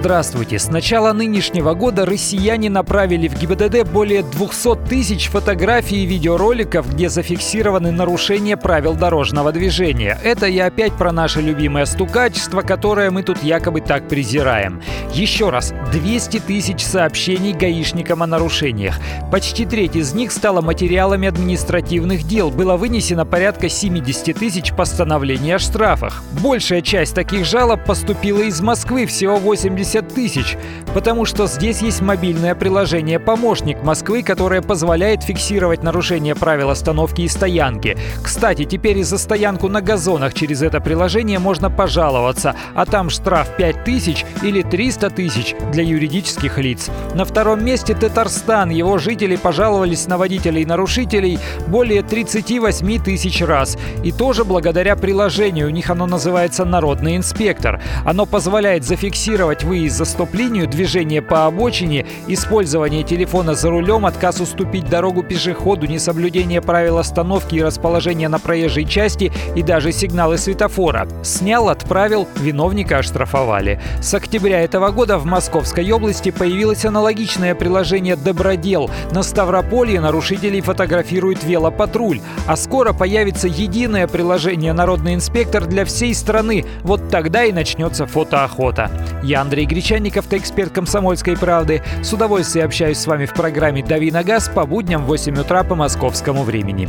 Здравствуйте. С начала нынешнего года россияне направили в ГИБДД более 200 тысяч фотографий и видеороликов, где зафиксированы нарушения правил дорожного движения. Это я опять про наше любимое стукачество, которое мы тут якобы так презираем. Еще раз, 200 тысяч сообщений гаишникам о нарушениях. Почти треть из них стала материалами административных дел. Было вынесено порядка 70 тысяч постановлений о штрафах. Большая часть таких жалоб поступила из Москвы, всего 80 70 тысяч, потому что здесь есть мобильное приложение «Помощник Москвы», которое позволяет фиксировать нарушение правил остановки и стоянки. Кстати, теперь и за стоянку на газонах через это приложение можно пожаловаться, а там штраф 5 тысяч или 300 тысяч для юридических лиц. На втором месте Татарстан. Его жители пожаловались на водителей и нарушителей более 38 тысяч раз. И тоже благодаря приложению. У них оно называется «Народный инспектор». Оно позволяет зафиксировать выезд за стоп-линию, движение по обочине, использование телефона за рулем, отказ уступить дорогу пешеходу, несоблюдение правил остановки и расположения на проезжей части и даже сигналы светофора. Снял, отправил, виновника оштрафовали. С октября этого года в Московской области появилось аналогичное приложение «Добродел». На Ставрополье нарушителей фотографирует велопатруль. А скоро появится единое приложение «Народный инспектор» для всей страны. Вот тогда и начнется фотоохота. Я Андрей Гречанников, эксперт «Комсомольской правды». С удовольствием общаюсь с вами в программе «Дави на газ» по будням в 8 утра по московскому времени.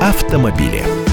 Автомобили.